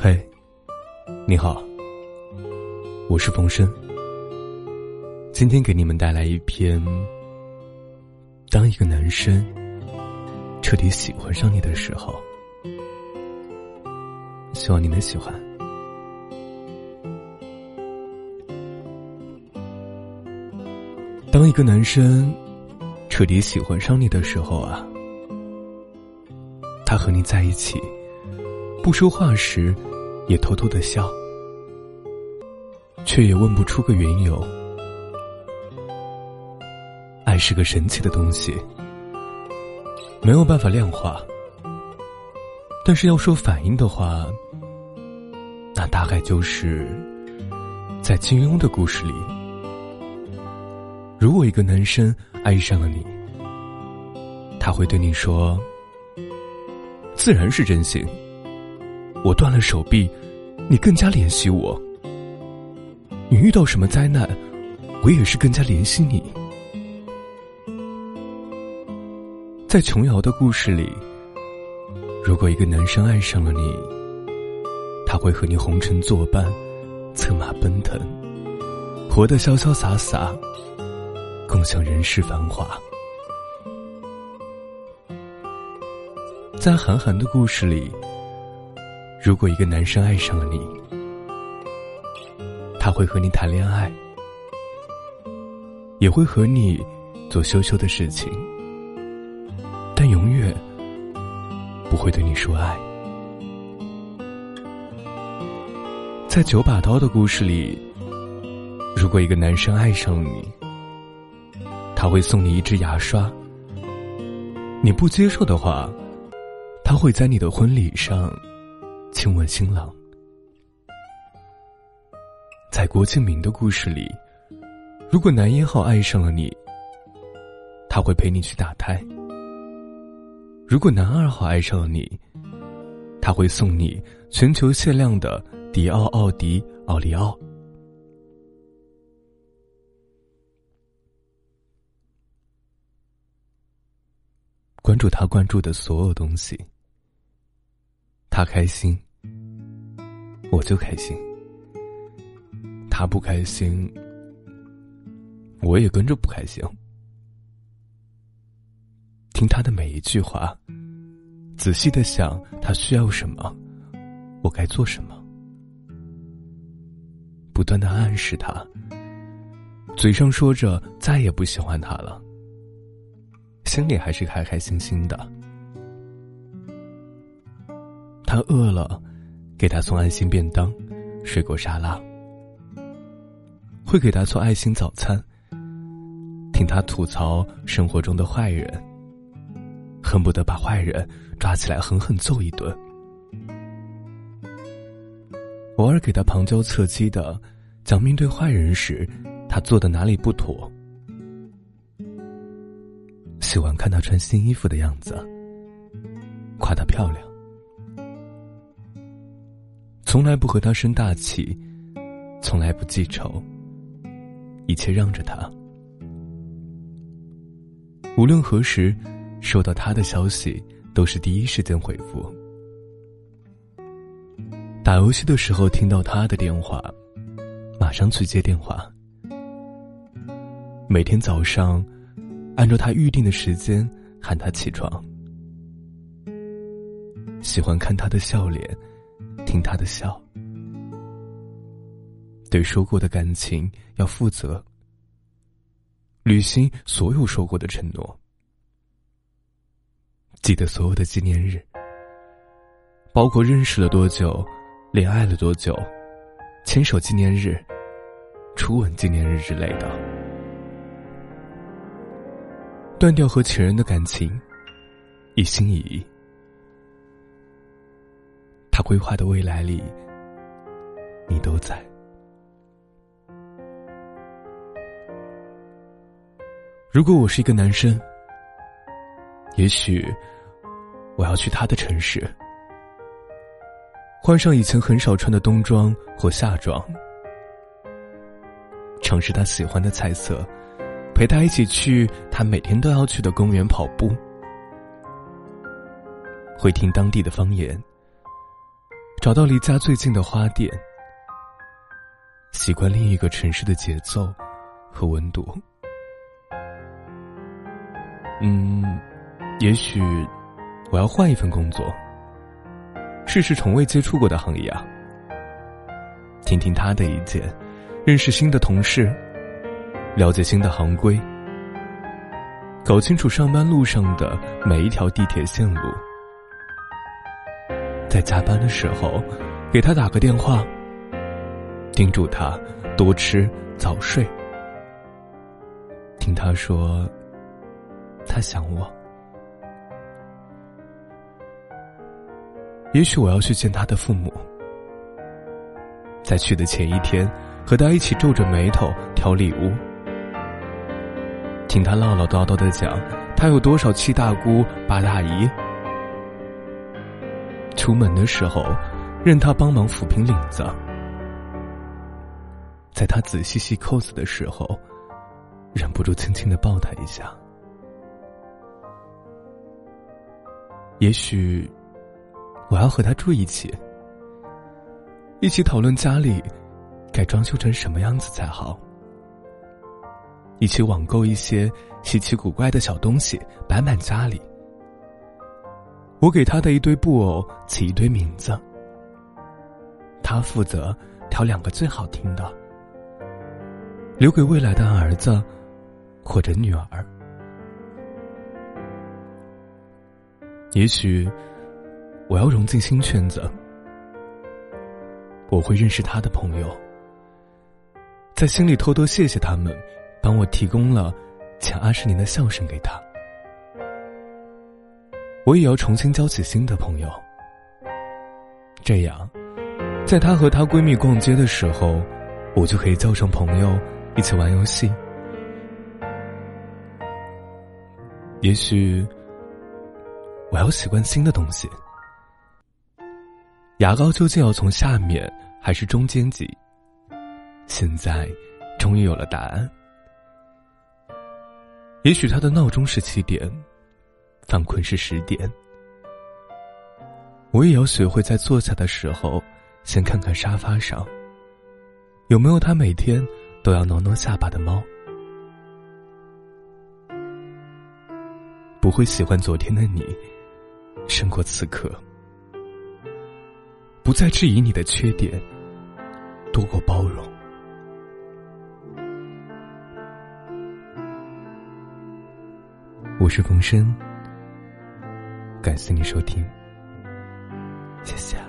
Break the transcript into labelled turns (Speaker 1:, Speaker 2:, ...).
Speaker 1: 嘿，你好，我是冯生。今天给你们带来一篇：当一个男生彻底喜欢上你的时候，希望你能喜欢。当一个男生彻底喜欢上你的时候啊，他和你在一起，不说话时，也偷偷的笑，却也问不出个缘由。爱是个神奇的东西，没有办法量化。但是要说反应的话，那大概就是在金庸的故事里。如果一个男生爱上了你，他会对你说：“自然是真心。我断了手臂，你更加怜惜我；你遇到什么灾难，我也是更加怜惜你。”在琼瑶的故事里，如果一个男生爱上了你，他会和你红尘作伴，策马奔腾，活得潇潇洒洒。共享人世繁华。在韩寒的故事里，如果一个男生爱上了你，他会和你谈恋爱，也会和你做羞羞的事情，但永远不会对你说爱。在九把刀的故事里，如果一个男生爱上了你，他会送你一支牙刷。你不接受的话，他会在你的婚礼上亲吻新郎。在郭敬明的故事里，如果男一号爱上了你，他会陪你去打胎；如果男二号爱上了你，他会送你全球限量的迪奥奥迪奥利奥。关注他关注的所有东西，他开心，我就开心；他不开心，我也跟着不开心。听他的每一句话，仔细的想他需要什么，我该做什么，不断的暗示他，嘴上说着再也不喜欢他了。心里还是开开心心的。他饿了，给他送爱心便当、水果沙拉；会给他做爱心早餐。听他吐槽生活中的坏人，恨不得把坏人抓起来狠狠揍一顿。偶尔给他旁敲侧击的讲面对坏人时，他做的哪里不妥。喜欢看他穿新衣服的样子，夸她漂亮，从来不和他生大气，从来不记仇，一切让着他。无论何时收到他的消息，都是第一时间回复。打游戏的时候听到他的电话，马上去接电话。每天早上。按照他预定的时间喊他起床，喜欢看他的笑脸，听他的笑，对说过的感情要负责，履行所有说过的承诺，记得所有的纪念日，包括认识了多久、恋爱了多久、牵手纪念日、初吻纪念日之类的。断掉和前任的感情，一心一意。他规划的未来里，你都在。如果我是一个男生，也许我要去他的城市，换上以前很少穿的冬装或夏装，尝试他喜欢的菜色。陪他一起去他每天都要去的公园跑步，会听当地的方言，找到离家最近的花店，习惯另一个城市的节奏和温度。嗯，也许我要换一份工作，试试从未接触过的行业啊，听听他的意见，认识新的同事，了解新的行规，搞清楚上班路上的每一条地铁线路。在加班的时候，给他打个电话，叮嘱他多吃早睡，听他说他想我。也许我要去见他的父母，在去的前一天，和他一起皱着眉头挑礼物，听他唠唠叨叨的讲他有多少七大姑八大姨。出门的时候，任他帮忙抚平领子；在他仔细系扣子的时候，忍不住轻轻的抱他一下。也许，我要和他住一起，一起讨论家里该装修成什么样子才好，一起网购一些稀奇古怪的小东西摆满家里。我给他的一堆布偶起一堆名字，他负责挑两个最好听的，留给未来的儿子或者女儿。也许我要融进新圈子，我会认识他的朋友，在心里偷偷谢谢他们，帮我提供了前二十年的笑声给他。我也要重新交起新的朋友，这样，在她和她闺蜜逛街的时候，我就可以叫上朋友一起玩游戏。也许，我要习惯新的东西。牙膏究竟要从下面还是中间挤？现在，终于有了答案。也许他的闹钟是七点。犯困是十点，我也要学会在坐下的时候，先看看沙发上有没有他每天都要挠挠下巴的猫。不会喜欢昨天的你，胜过此刻。不再质疑你的缺点，多过包容。我是冯生。感谢你收听，谢谢。